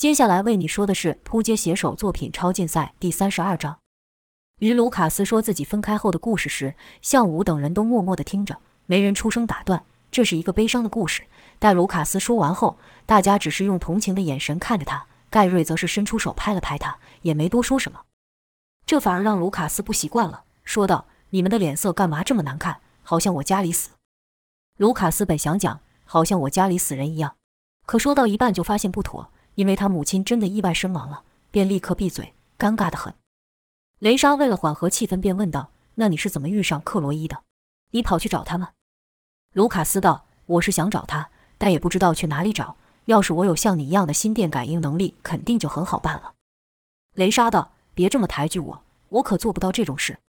接下来为你说的是扑街写手作品超竞赛第三十二章。与卢卡斯说自己分开后的故事时，向武等人都默默地听着，没人出声打断。这是一个悲伤的故事。待卢卡斯说完后，大家只是用同情的眼神看着他，盖瑞则是伸出手拍了拍他，也没多说什么。这反而让卢卡斯不习惯了，说道：“你们的脸色干嘛这么难看？好像我家里死。”卢卡斯本想讲“好像我家里死人一样”，可说到一半就发现不妥，因为他母亲真的意外身亡了，便立刻闭嘴，尴尬的很。雷莎为了缓和气氛，便问道：“那你是怎么遇上克罗伊的？你跑去找他吗？”卢卡斯道：“我是想找他，但也不知道去哪里找。要是我有像你一样的心电感应能力，肯定就很好办了。”雷莎道。别这么抬举我，我可做不到这种事。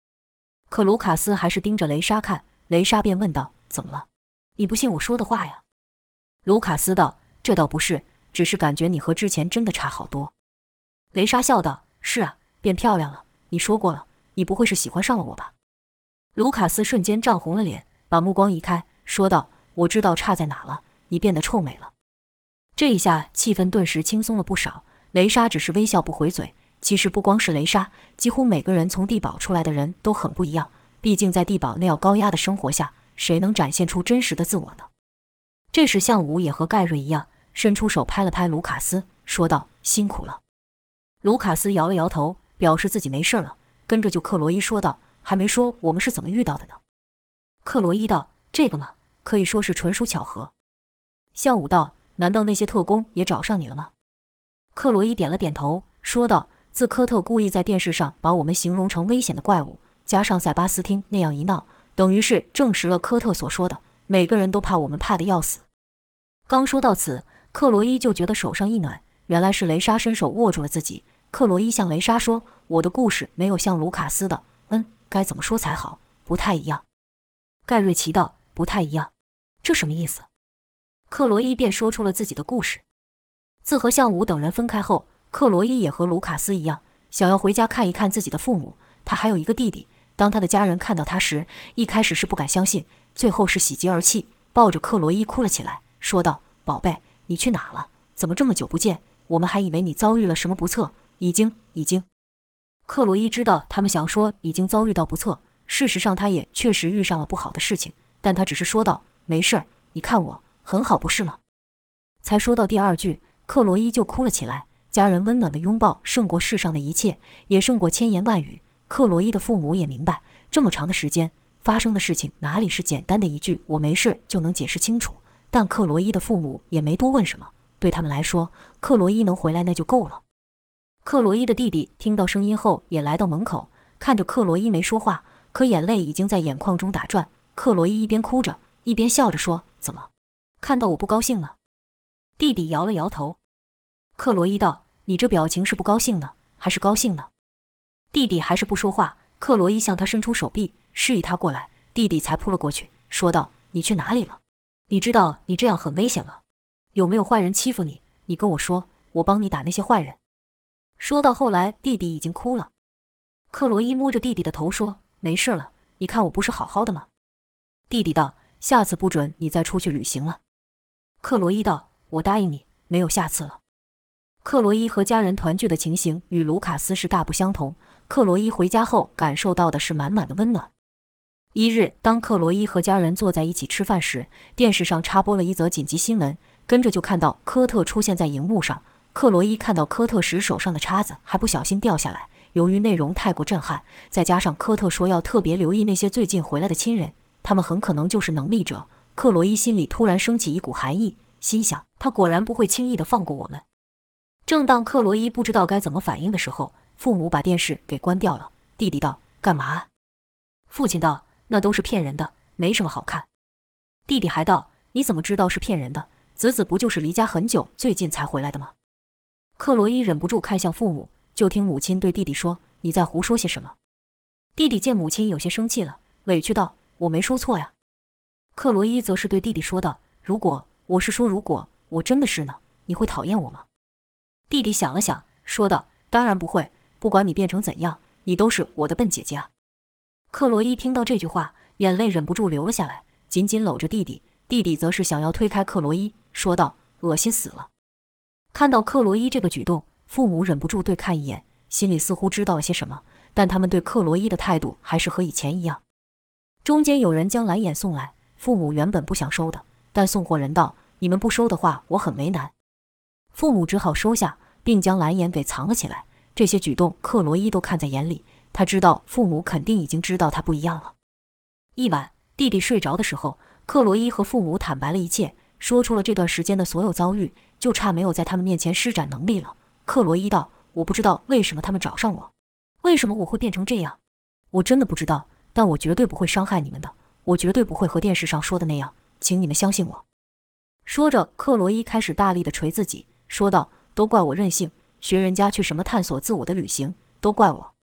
可卢卡斯还是盯着雷莎看，雷莎便问道：“怎么了？你不信我说的话呀？”卢卡斯道：“这倒不是，只是感觉你和之前真的差好多。”雷莎笑道：“是啊，变漂亮了。你说过了，你不会是喜欢上了我吧？”卢卡斯瞬间涨红了脸，把目光移开，说道：“我知道差在哪了，你变得臭美了。”这一下气氛顿时轻松了不少。雷莎只是微笑不回嘴。其实不光是雷莎，几乎每个人从地堡出来的人都很不一样。毕竟在地堡那样高压的生活下，谁能展现出真实的自我呢？这时，向武也和盖瑞一样，伸出手拍了拍卢卡斯，说道：“辛苦了。”卢卡斯摇了摇头，表示自己没事了。跟着就克罗伊说道：“还没说我们是怎么遇到的呢？”克罗伊道：“这个嘛，可以说是纯属巧合。”向武道：“难道那些特工也找上你了吗？”克罗伊点了点头，说道。自科特故意在电视上把我们形容成危险的怪物，加上塞巴斯汀那样一闹，等于是证实了科特所说的，每个人都怕我们，怕的要死。刚说到此，克罗伊就觉得手上一暖，原来是雷莎伸手握住了自己。克罗伊向雷莎说：“我的故事没有像卢卡斯的，嗯，该怎么说才好？不太一样。”盖瑞奇道：“不太一样，这什么意思？”克罗伊便说出了自己的故事。自和向武等人分开后。克罗伊也和卢卡斯一样，想要回家看一看自己的父母。他还有一个弟弟。当他的家人看到他时，一开始是不敢相信，最后是喜极而泣，抱着克罗伊哭了起来，说道：“宝贝，你去哪了？怎么这么久不见？我们还以为你遭遇了什么不测。已经，已经。”克罗伊知道他们想说已经遭遇到不测，事实上他也确实遇上了不好的事情，但他只是说道：“没事儿，你看我很好，不是吗？”才说到第二句，克罗伊就哭了起来。家人温暖的拥抱胜过世上的一切，也胜过千言万语。克罗伊的父母也明白，这么长的时间发生的事情哪里是简单的一句“我没事”就能解释清楚。但克罗伊的父母也没多问什么，对他们来说，克罗伊能回来那就够了。克罗伊的弟弟听到声音后也来到门口，看着克罗伊没说话，可眼泪已经在眼眶中打转。克罗伊一边哭着，一边笑着说：“怎么，看到我不高兴了？”弟弟摇了摇头。克罗伊道：“你这表情是不高兴呢，还是高兴呢？”弟弟还是不说话。克罗伊向他伸出手臂，示意他过来。弟弟才扑了过去，说道：“你去哪里了？你知道你这样很危险吗？有没有坏人欺负你？你跟我说，我帮你打那些坏人。”说到后来，弟弟已经哭了。克罗伊摸着弟弟的头说：“没事了，你看我不是好好的吗？”弟弟道：“下次不准你再出去旅行了。”克罗伊道：“我答应你，没有下次了。”克罗伊和家人团聚的情形与卢卡斯是大不相同。克罗伊回家后感受到的是满满的温暖。一日，当克罗伊和家人坐在一起吃饭时，电视上插播了一则紧急新闻，跟着就看到科特出现在荧幕上。克罗伊看到科特时手上的叉子还不小心掉下来，由于内容太过震撼，再加上科特说要特别留意那些最近回来的亲人，他们很可能就是能力者。克罗伊心里突然升起一股寒意，心想他果然不会轻易的放过我们。正当克罗伊不知道该怎么反应的时候，父母把电视给关掉了。弟弟道：“干嘛？”父亲道：“那都是骗人的，没什么好看。”弟弟还道：“你怎么知道是骗人的？子子不就是离家很久，最近才回来的吗？”克罗伊忍不住看向父母，就听母亲对弟弟说：“你在胡说些什么？”弟弟见母亲有些生气了，委屈道：“我没说错呀。”克罗伊则是对弟弟说道：“如果我是说如果我真的是呢，你会讨厌我吗？”弟弟想了想，说道：“当然不会，不管你变成怎样，你都是我的笨姐姐啊。”克罗伊听到这句话，眼泪忍不住流了下来，紧紧搂着弟弟。弟弟则是想要推开克罗伊，说道：“恶心死了。”看到克罗伊这个举动，父母忍不住对看一眼，心里似乎知道了些什么，但他们对克罗伊的态度还是和以前一样。中间有人将蓝眼送来，父母原本不想收的，但送货人道：“你们不收的话，我很为难。”父母只好收下，并将蓝眼给藏了起来。这些举动，克罗伊都看在眼里。他知道父母肯定已经知道他不一样了。一晚，弟弟睡着的时候，克罗伊和父母坦白了一切，说出了这段时间的所有遭遇，就差没有在他们面前施展能力了。克罗伊道：“我不知道为什么他们找上我，为什么我会变成这样，我真的不知道。但我绝对不会伤害你们的，我绝对不会和电视上说的那样，请你们相信我。”说着，克罗伊开始大力地捶自己。说道：“都怪我任性，学人家去什么探索自我的旅行，都怪我。”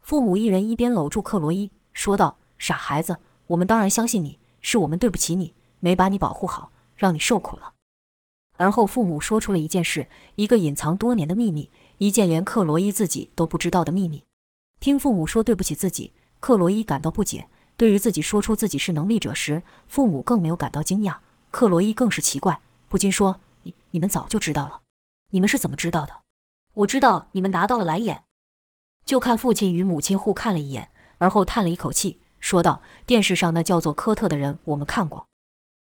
父母一人一边搂住克罗伊，说道：“傻孩子，我们当然相信你，是我们对不起你，没把你保护好，让你受苦了。”而后，父母说出了一件事，一个隐藏多年的秘密，一件连克罗伊自己都不知道的秘密。听父母说对不起自己，克罗伊感到不解。对于自己说出自己是能力者时，父母更没有感到惊讶，克罗伊更是奇怪，不禁说。你你们早就知道了，你们是怎么知道的？我知道你们拿到了蓝眼，就看父亲与母亲互看了一眼，而后叹了一口气，说道：“电视上那叫做科特的人，我们看过。”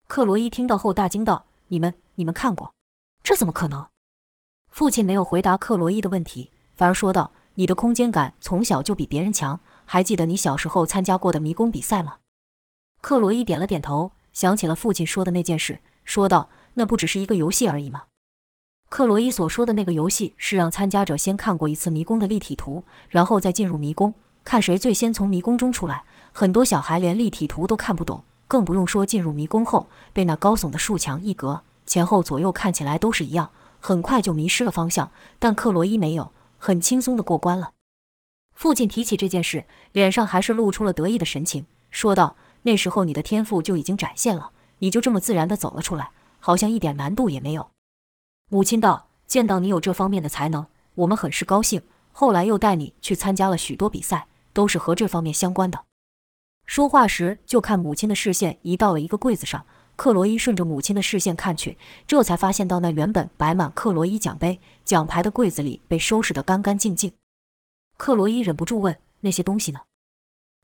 克罗伊听到后大惊道：“你们你们看过？这怎么可能？”父亲没有回答克罗伊的问题，反而说道：“你的空间感从小就比别人强，还记得你小时候参加过的迷宫比赛吗？”克罗伊点了点头，想起了父亲说的那件事，说道。那不只是一个游戏而已吗？克罗伊所说的那个游戏是让参加者先看过一次迷宫的立体图，然后再进入迷宫，看谁最先从迷宫中出来。很多小孩连立体图都看不懂，更不用说进入迷宫后被那高耸的树墙一隔，前后左右看起来都是一样，很快就迷失了方向。但克罗伊没有，很轻松的过关了。父亲提起这件事，脸上还是露出了得意的神情，说道：“那时候你的天赋就已经展现了，你就这么自然的走了出来。”好像一点难度也没有。母亲道：“见到你有这方面的才能，我们很是高兴。后来又带你去参加了许多比赛，都是和这方面相关的。”说话时，就看母亲的视线移到了一个柜子上。克罗伊顺着母亲的视线看去，这才发现到那原本摆满克罗伊奖杯、奖牌的柜子里被收拾得干干净净。克罗伊忍不住问：“那些东西呢？”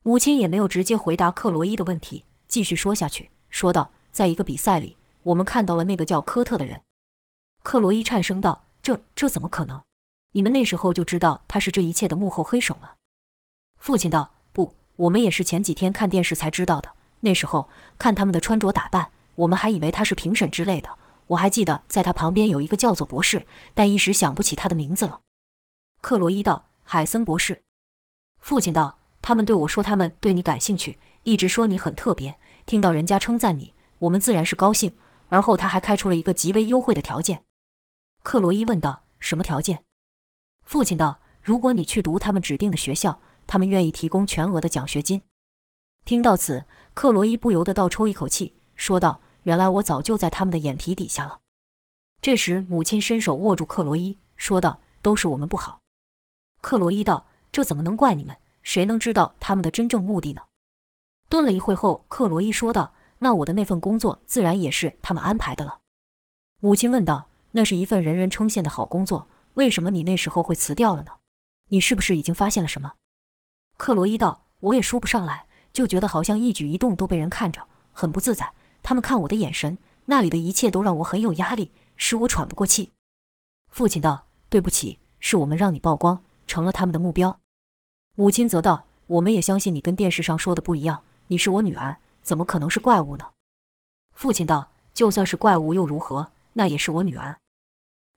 母亲也没有直接回答克罗伊的问题，继续说下去，说道：“在一个比赛里。”我们看到了那个叫科特的人，克罗伊颤声道：“这这怎么可能？你们那时候就知道他是这一切的幕后黑手了？”父亲道：“不，我们也是前几天看电视才知道的。那时候看他们的穿着打扮，我们还以为他是评审之类的。我还记得在他旁边有一个叫做博士，但一时想不起他的名字了。”克罗伊道：“海森博士。”父亲道：“他们对我说，他们对你感兴趣，一直说你很特别。听到人家称赞你，我们自然是高兴。”而后他还开出了一个极为优惠的条件。克罗伊问道：“什么条件？”父亲道：“如果你去读他们指定的学校，他们愿意提供全额的奖学金。”听到此，克罗伊不由得倒抽一口气，说道：“原来我早就在他们的眼皮底下了。”这时，母亲伸手握住克罗伊，说道：“都是我们不好。”克罗伊道：“这怎么能怪你们？谁能知道他们的真正目的呢？”顿了一会后，克罗伊说道。那我的那份工作自然也是他们安排的了。母亲问道：“那是一份人人称羡的好工作，为什么你那时候会辞掉了呢？你是不是已经发现了什么？”克罗伊道：“我也说不上来，就觉得好像一举一动都被人看着，很不自在。他们看我的眼神，那里的一切都让我很有压力，使我喘不过气。”父亲道：“对不起，是我们让你曝光，成了他们的目标。”母亲则道：“我们也相信你跟电视上说的不一样，你是我女儿。”怎么可能是怪物呢？父亲道：“就算是怪物又如何？那也是我女儿。”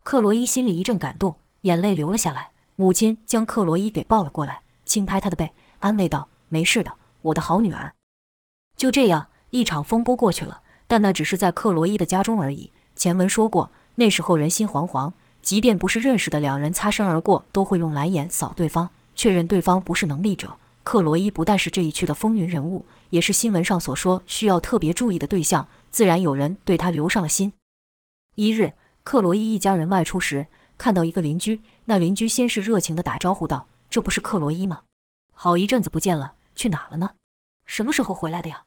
克罗伊心里一阵感动，眼泪流了下来。母亲将克罗伊给抱了过来，轻拍她的背，安慰道：“没事的，我的好女儿。”就这样，一场风波过去了。但那只是在克罗伊的家中而已。前文说过，那时候人心惶惶，即便不是认识的两人擦身而过，都会用蓝眼扫对方，确认对方不是能力者。克罗伊不但是这一区的风云人物。也是新闻上所说需要特别注意的对象，自然有人对他留上了心。一日，克罗伊一家人外出时，看到一个邻居，那邻居先是热情地打招呼道：“这不是克罗伊吗？好一阵子不见了，去哪了呢？什么时候回来的呀？”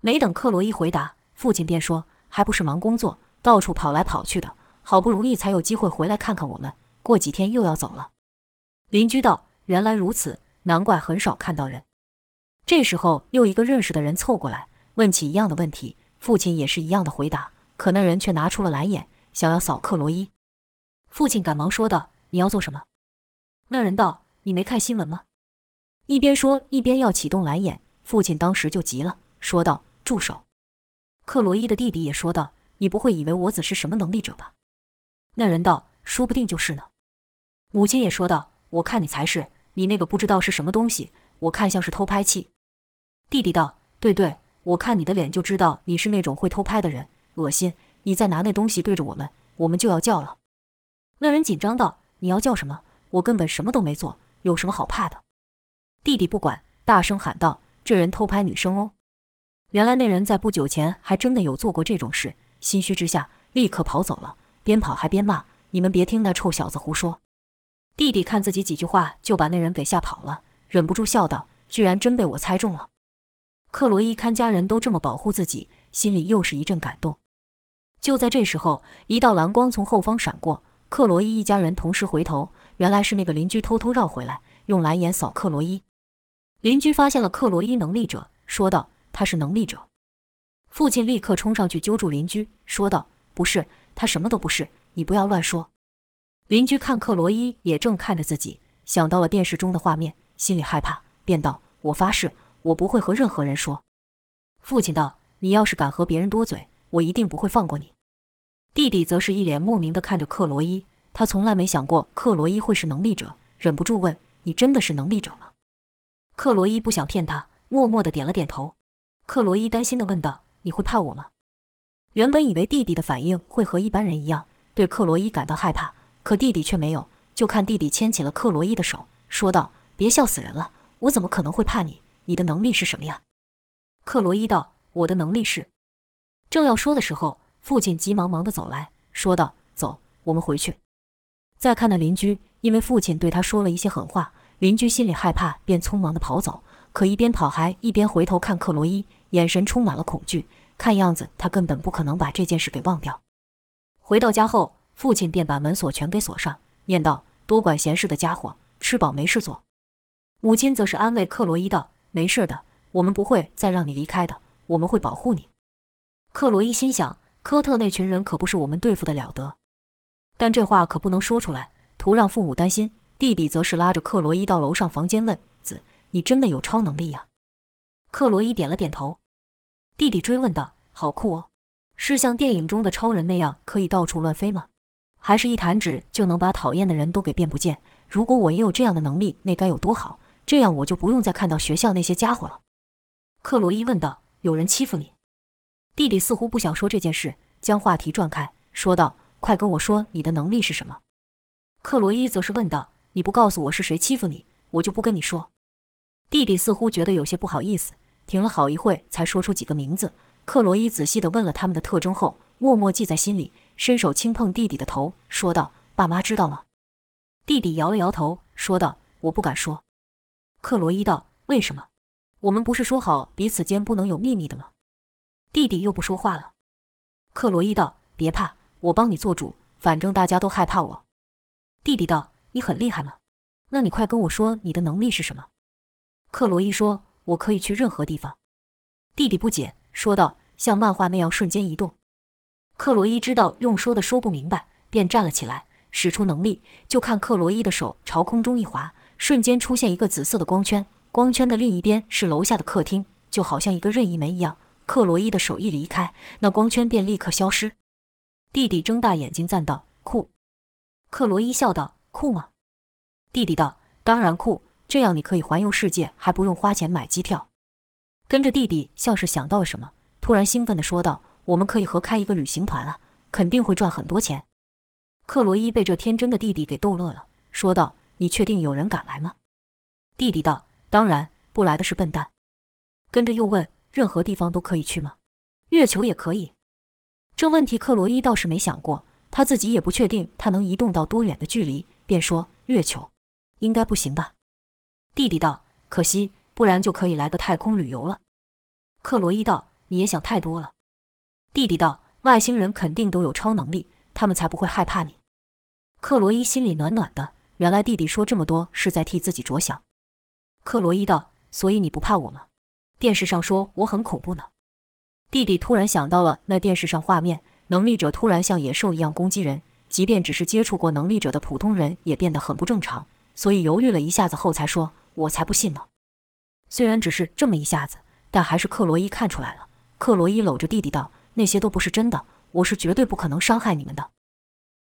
没等克罗伊回答，父亲便说：“还不是忙工作，到处跑来跑去的。好不容易才有机会回来看看我们，过几天又要走了。”邻居道：“原来如此，难怪很少看到人。”这时候，又一个认识的人凑过来，问起一样的问题，父亲也是一样的回答。可那人却拿出了蓝眼，想要扫克罗伊。父亲赶忙说道：“你要做什么？”那人道：“你没看新闻吗？”一边说一边要启动蓝眼。父亲当时就急了，说道：“住手！”克罗伊的弟弟也说道：“你不会以为我子是什么能力者吧？”那人道：“说不定就是呢。”母亲也说道：“我看你才是，你那个不知道是什么东西，我看像是偷拍器。”弟弟道：“对对，我看你的脸就知道你是那种会偷拍的人，恶心！你再拿那东西对着我们，我们就要叫了。”那人紧张道：“你要叫什么？我根本什么都没做，有什么好怕的？”弟弟不管，大声喊道：“这人偷拍女生哦！”原来那人在不久前还真的有做过这种事，心虚之下立刻跑走了，边跑还边骂：“你们别听那臭小子胡说！”弟弟看自己几句话就把那人给吓跑了，忍不住笑道：“居然真被我猜中了。”克罗伊看家人都这么保护自己，心里又是一阵感动。就在这时候，一道蓝光从后方闪过，克罗伊一家人同时回头，原来是那个邻居偷偷绕回来，用蓝眼扫克罗伊。邻居发现了克罗伊能力者，说道：“他是能力者。”父亲立刻冲上去揪住邻居，说道：“不是，他什么都不是，你不要乱说。”邻居看克罗伊也正看着自己，想到了电视中的画面，心里害怕，便道：“我发誓。”我不会和任何人说。父亲道：“你要是敢和别人多嘴，我一定不会放过你。”弟弟则是一脸莫名的看着克罗伊，他从来没想过克罗伊会是能力者，忍不住问：“你真的是能力者吗？”克罗伊不想骗他，默默的点了点头。克罗伊担心的问道：“你会怕我吗？”原本以为弟弟的反应会和一般人一样，对克罗伊感到害怕，可弟弟却没有。就看弟弟牵起了克罗伊的手，说道：“别笑死人了，我怎么可能会怕你？”你的能力是什么呀？克罗伊道：“我的能力是……”正要说的时候，父亲急忙忙地走来说道：“走，我们回去。”再看那邻居，因为父亲对他说了一些狠话，邻居心里害怕，便匆忙地跑走。可一边跑还一边回头看克罗伊，眼神充满了恐惧。看样子他根本不可能把这件事给忘掉。回到家后，父亲便把门锁全给锁上，念道：“多管闲事的家伙，吃饱没事做。”母亲则是安慰克罗伊道。没事的，我们不会再让你离开的，我们会保护你。克罗伊心想，科特那群人可不是我们对付的了得，但这话可不能说出来，图让父母担心。弟弟则是拉着克罗伊到楼上房间问：“子，你真的有超能力呀？”克罗伊点了点头。弟弟追问道：“好酷哦，是像电影中的超人那样可以到处乱飞吗？还是一弹指就能把讨厌的人都给变不见？如果我也有这样的能力，那该有多好！”这样我就不用再看到学校那些家伙了。克罗伊问道：“有人欺负你？”弟弟似乎不想说这件事，将话题转开，说道：“快跟我说你的能力是什么？”克罗伊则是问道：“你不告诉我是谁欺负你，我就不跟你说。”弟弟似乎觉得有些不好意思，停了好一会才说出几个名字。克罗伊仔细地问了他们的特征后，默默记在心里，伸手轻碰弟弟的头，说道：“爸妈知道吗？”弟弟摇了摇头，说道：“我不敢说。”克罗伊道：“为什么？我们不是说好彼此间不能有秘密的吗？”弟弟又不说话了。克罗伊道：“别怕，我帮你做主，反正大家都害怕我。”弟弟道：“你很厉害吗？那你快跟我说你的能力是什么？”克罗伊说：“我可以去任何地方。”弟弟不解，说道：“像漫画那样瞬间移动？”克罗伊知道用说的说不明白，便站了起来，使出能力，就看克罗伊的手朝空中一划。瞬间出现一个紫色的光圈，光圈的另一边是楼下的客厅，就好像一个任意门一样。克罗伊的手一离开，那光圈便立刻消失。弟弟睁大眼睛赞道：“酷！”克罗伊笑道：“酷吗？”弟弟道：“当然酷，这样你可以环游世界，还不用花钱买机票。”跟着弟弟像是想到了什么，突然兴奋地说道：“我们可以合开一个旅行团了，肯定会赚很多钱。”克罗伊被这天真的弟弟给逗乐了，说道。你确定有人敢来吗？弟弟道：“当然，不来的是笨蛋。”跟着又问：“任何地方都可以去吗？月球也可以？”这问题克罗伊倒是没想过，他自己也不确定他能移动到多远的距离，便说：“月球应该不行吧？”弟弟道：“可惜，不然就可以来个太空旅游了。”克罗伊道：“你也想太多了。”弟弟道：“外星人肯定都有超能力，他们才不会害怕你。克罗伊心里暖暖的，原来弟弟说这么多是在替自己着想。克罗伊道：“所以你不怕我吗？电视上说我很恐怖呢。”弟弟突然想到了那电视上画面，能力者突然像野兽一样攻击人，即便只是接触过能力者的普通人也变得很不正常，所以犹豫了一下子后才说：“我才不信呢。”虽然只是这么一下子，但还是克罗伊看出来了。克罗伊搂着弟弟道：“那些都不是真的，我是绝对不可能伤害你们的。”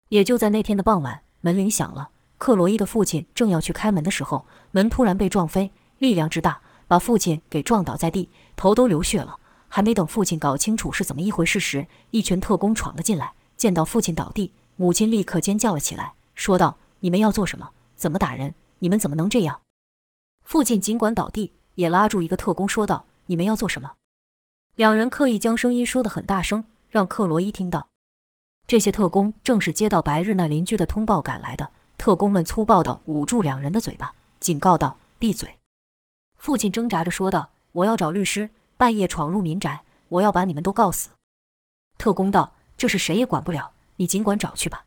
也就在那天的傍晚，门铃响了。克罗伊的父亲正要去开门的时候，门突然被撞飞，力量之大，把父亲给撞倒在地，头都流血了。还没等父亲搞清楚是怎么一回事时，一群特工闯了进来，见到父亲倒地，母亲立刻尖叫了起来，说道：“你们要做什么？怎么打人？你们怎么能这样？”父亲尽管倒地，也拉住一个特工说道：“你们要做什么？”两人刻意将声音说得很大声，让克罗伊听到。这些特工正是接到白日那邻居的通报赶来的。特工们粗暴地捂住两人的嘴巴，警告道：“闭嘴！”父亲挣扎着说道：“我要找律师。半夜闯入民宅，我要把你们都告死。”特工道：“这是谁也管不了，你尽管找去吧。”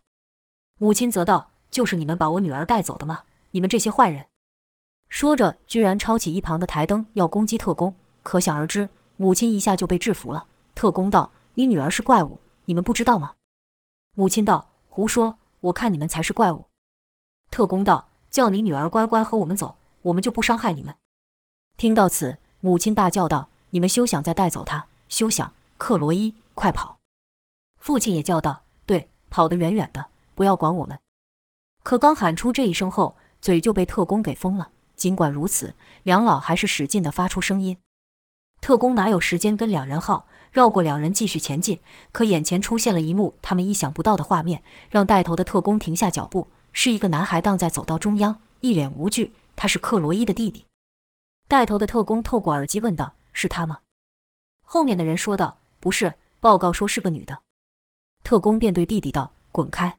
母亲则道：“就是你们把我女儿带走的吗？你们这些坏人！”说着，居然抄起一旁的台灯要攻击特工，可想而知，母亲一下就被制服了。特工道：“你女儿是怪物，你们不知道吗？”母亲道：“胡说！我看你们才是怪物。”特工道：“叫你女儿乖乖和我们走，我们就不伤害你们。”听到此，母亲大叫道：“你们休想再带走他！休想！克罗伊，快跑！”父亲也叫道：“对，跑得远远的，不要管我们。”可刚喊出这一声后，嘴就被特工给封了。尽管如此，梁老还是使劲地发出声音。特工哪有时间跟两人耗？绕过两人继续前进。可眼前出现了一幕他们意想不到的画面，让带头的特工停下脚步。是一个男孩荡在走道中央，一脸无惧。他是克罗伊的弟弟。带头的特工透过耳机问道：“是他吗？”后面的人说道：“不是，报告说是个女的。”特工便对弟弟道：“滚开！”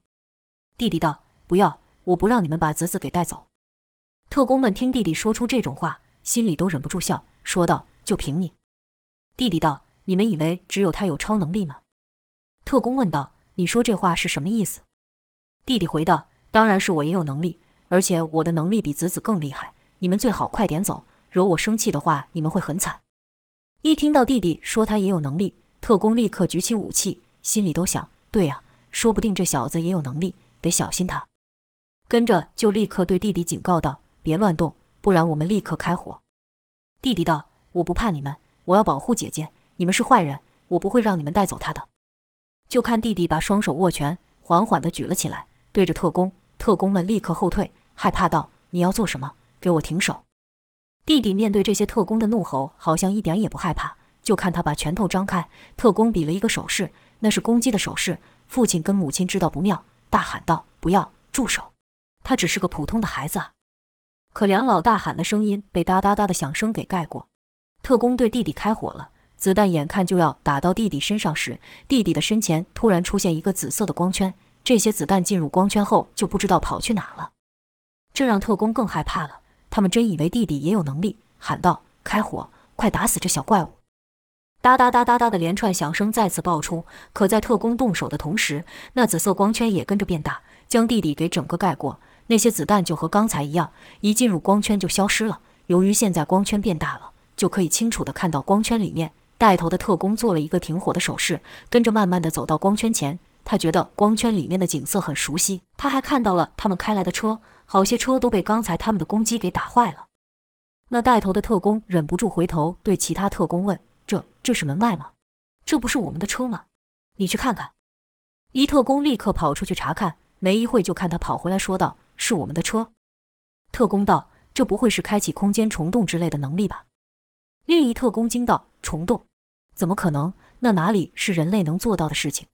弟弟道：“不要，我不让你们把子子给带走。”特工们听弟弟说出这种话，心里都忍不住笑，说道：“就凭你？”弟弟道：“你们以为只有他有超能力吗？”特工问道：“你说这话是什么意思？”弟弟回道。当然是我也有能力，而且我的能力比子子更厉害。你们最好快点走，惹我生气的话，你们会很惨。一听到弟弟说他也有能力，特工立刻举起武器，心里都想：对呀，说不定这小子也有能力，得小心他。跟着就立刻对弟弟警告道：“别乱动，不然我们立刻开火。”弟弟道：“我不怕你们，我要保护姐姐。你们是坏人，我不会让你们带走她的。”就看弟弟把双手握拳，缓缓地举了起来，对着特工。特工们立刻后退，害怕道：“你要做什么？给我停手！”弟弟面对这些特工的怒吼，好像一点也不害怕。就看他把拳头张开，特工比了一个手势，那是攻击的手势。父亲跟母亲知道不妙，大喊道：“不要，住手！他只是个普通的孩子。”啊！”可梁老大喊的声音被哒哒哒的响声给盖过。特工对弟弟开火了，子弹眼看就要打到弟弟身上时，弟弟的身前突然出现一个紫色的光圈。这些子弹进入光圈后，就不知道跑去哪了，这让特工更害怕了。他们真以为弟弟也有能力，喊道：“开火，快打死这小怪物！”哒哒哒哒哒的连串响声再次爆出。可在特工动手的同时，那紫色光圈也跟着变大，将弟弟给整个盖过。那些子弹就和刚才一样，一进入光圈就消失了。由于现在光圈变大了，就可以清楚地看到光圈里面。带头的特工做了一个停火的手势，跟着慢慢地走到光圈前。他觉得光圈里面的景色很熟悉，他还看到了他们开来的车，好些车都被刚才他们的攻击给打坏了。那带头的特工忍不住回头对其他特工问：“这这是门外吗？这不是我们的车吗？你去看看。”一特工立刻跑出去查看，没一会就看他跑回来说道：“是我们的车。”特工道：“这不会是开启空间虫洞之类的能力吧？”另一特工惊道：“虫洞？怎么可能？那哪里是人类能做到的事情？”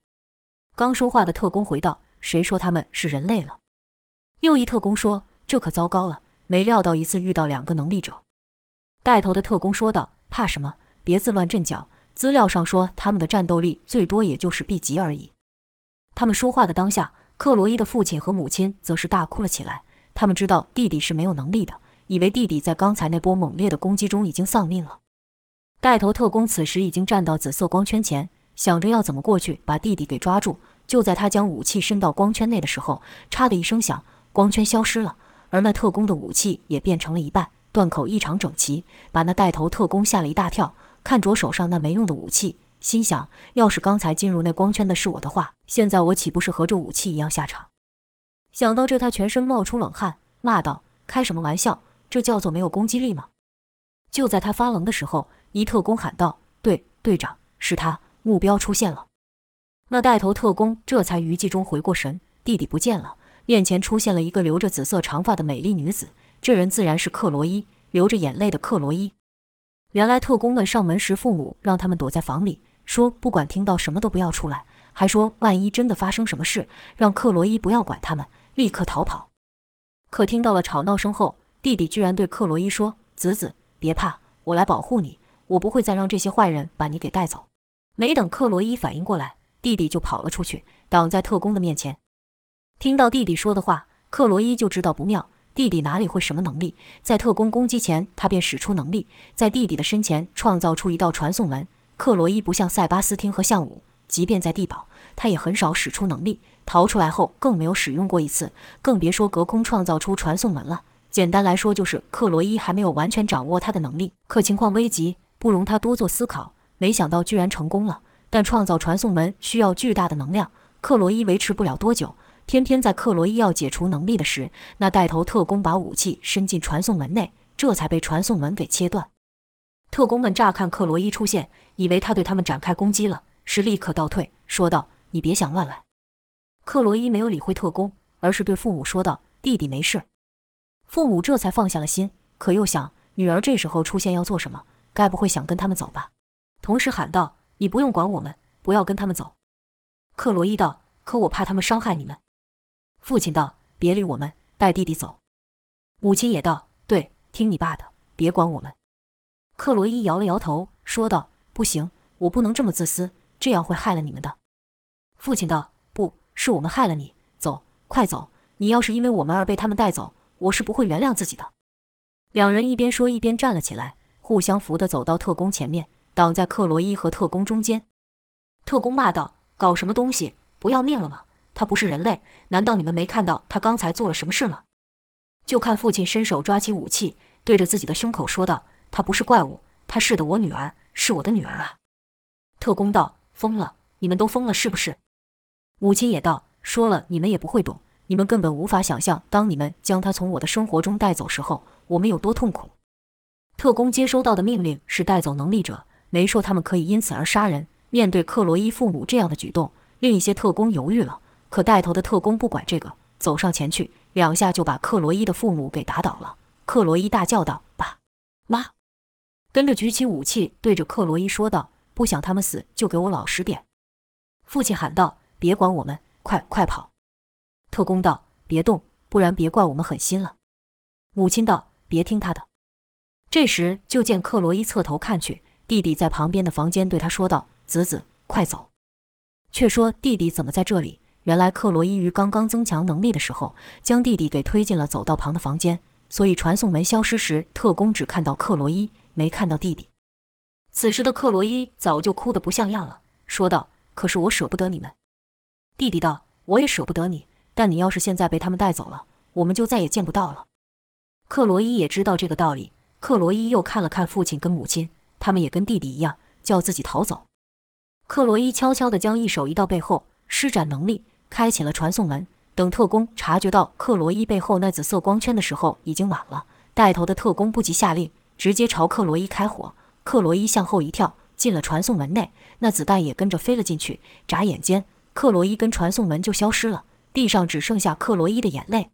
刚说话的特工回道：“谁说他们是人类了？”又一特工说：“这可糟糕了，没料到一次遇到两个能力者。”带头的特工说道：“怕什么？别自乱阵脚。资料上说他们的战斗力最多也就是 B 级而已。”他们说话的当下，克罗伊的父亲和母亲则是大哭了起来。他们知道弟弟是没有能力的，以为弟弟在刚才那波猛烈的攻击中已经丧命了。带头特工此时已经站到紫色光圈前。想着要怎么过去把弟弟给抓住，就在他将武器伸到光圈内的时候，嚓的一声响，光圈消失了，而那特工的武器也变成了一半，断口异常整齐，把那带头特工吓了一大跳。看着手上那没用的武器，心想：要是刚才进入那光圈的是我的话，现在我岂不是和这武器一样下场？想到这，他全身冒出冷汗，骂道：“开什么玩笑？这叫做没有攻击力吗？”就在他发愣的时候，一特工喊道：“对，队长，是他，目标出现了。”那带头特工这才余悸中回过神，弟弟不见了，面前出现了一个留着紫色长发的美丽女子，这人自然是克罗伊，流着眼泪的克罗伊。原来特工们上门时，父母让他们躲在房里，说不管听到什么都不要出来，还说万一真的发生什么事，让克罗伊不要管他们，立刻逃跑。可听到了吵闹声后，弟弟居然对克罗伊说：“子子，别怕，我来保护你，我不会再让这些坏人把你给带走。”没等克罗伊反应过来，弟弟就跑了出去，挡在特工的面前。听到弟弟说的话，克罗伊就知道不妙。弟弟哪里会什么能力？在特工攻击前，他便使出能力，在弟弟的身前创造出一道传送门。克罗伊不像塞巴斯汀和向武，即便在地堡，他也很少使出能力。逃出来后，更没有使用过一次，更别说隔空创造出传送门了。简单来说，就是克罗伊还没有完全掌握他的能力。可情况危急，不容他多做思考。没想到居然成功了，但创造传送门需要巨大的能量，克罗伊维持不了多久。偏偏在克罗伊要解除能力的时，那带头特工把武器伸进传送门内，这才被传送门给切断。特工们乍看克罗伊出现，以为他对他们展开攻击了，是立刻倒退，说道：“你别想乱来。”克罗伊没有理会特工，而是对父母说道：“弟弟没事。”父母这才放下了心，可又想女儿这时候出现要做什么？该不会想跟他们走吧？同时喊道：“你不用管我们，不要跟他们走。”克罗伊道：“可我怕他们伤害你们。”父亲道：“别理我们，带弟弟走。”母亲也道：“对，听你爸的，别管我们。”克罗伊摇了摇头，说道：“不行，我不能这么自私，这样会害了你们的。”父亲道：“不是我们害了你，走，快走！你要是因为我们而被他们带走，我是不会原谅自己的。”两人一边说一边站了起来，互相扶的走到特工前面，挡在克罗伊和特工中间。特工骂道：“搞什么东西？不要命了吗？”他不是人类，难道你们没看到他刚才做了什么事吗？就看父亲伸手抓起武器，对着自己的胸口说道：“他不是怪物，他是的，我女儿是我的女儿啊！”特工道：“疯了，你们都疯了是不是？”母亲也道：“说了你们也不会懂，你们根本无法想象，当你们将他从我的生活中带走时候，我们有多痛苦。”特工接收到的命令是带走能力者，没说他们可以因此而杀人。面对克罗伊父母这样的举动，另一些特工犹豫了。可带头的特工不管这个，走上前去，两下就把克罗伊的父母给打倒了。克罗伊大叫道：“爸，妈！”跟着举起武器，对着克罗伊说道：“不想他们死，就给我老实点。”父亲喊道：“别管我们，快快跑！”特工道：“别动，不然别怪我们狠心了。”母亲道：“别听他的。”这时就见克罗伊侧头看去，弟弟在旁边的房间对他说道：“子子，快走！”却说弟弟怎么在这里？原来克罗伊于刚刚增强能力的时候，将弟弟给推进了走道旁的房间，所以传送门消失时，特工只看到克罗伊，没看到弟弟。此时的克罗伊早就哭得不像样了，说道：“可是我舍不得你们。”弟弟道：“我也舍不得你，但你要是现在被他们带走了，我们就再也见不到了。”克罗伊也知道这个道理。克罗伊又看了看父亲跟母亲，他们也跟弟弟一样，叫自己逃走。克罗伊悄悄地将一手移到背后，施展能力。开启了传送门。等特工察觉到克罗伊背后那紫色光圈的时候，已经晚了。带头的特工不及下令，直接朝克罗伊开火。克罗伊向后一跳，进了传送门内，那子弹也跟着飞了进去。眨眼间，克罗伊跟传送门就消失了，地上只剩下克罗伊的眼泪。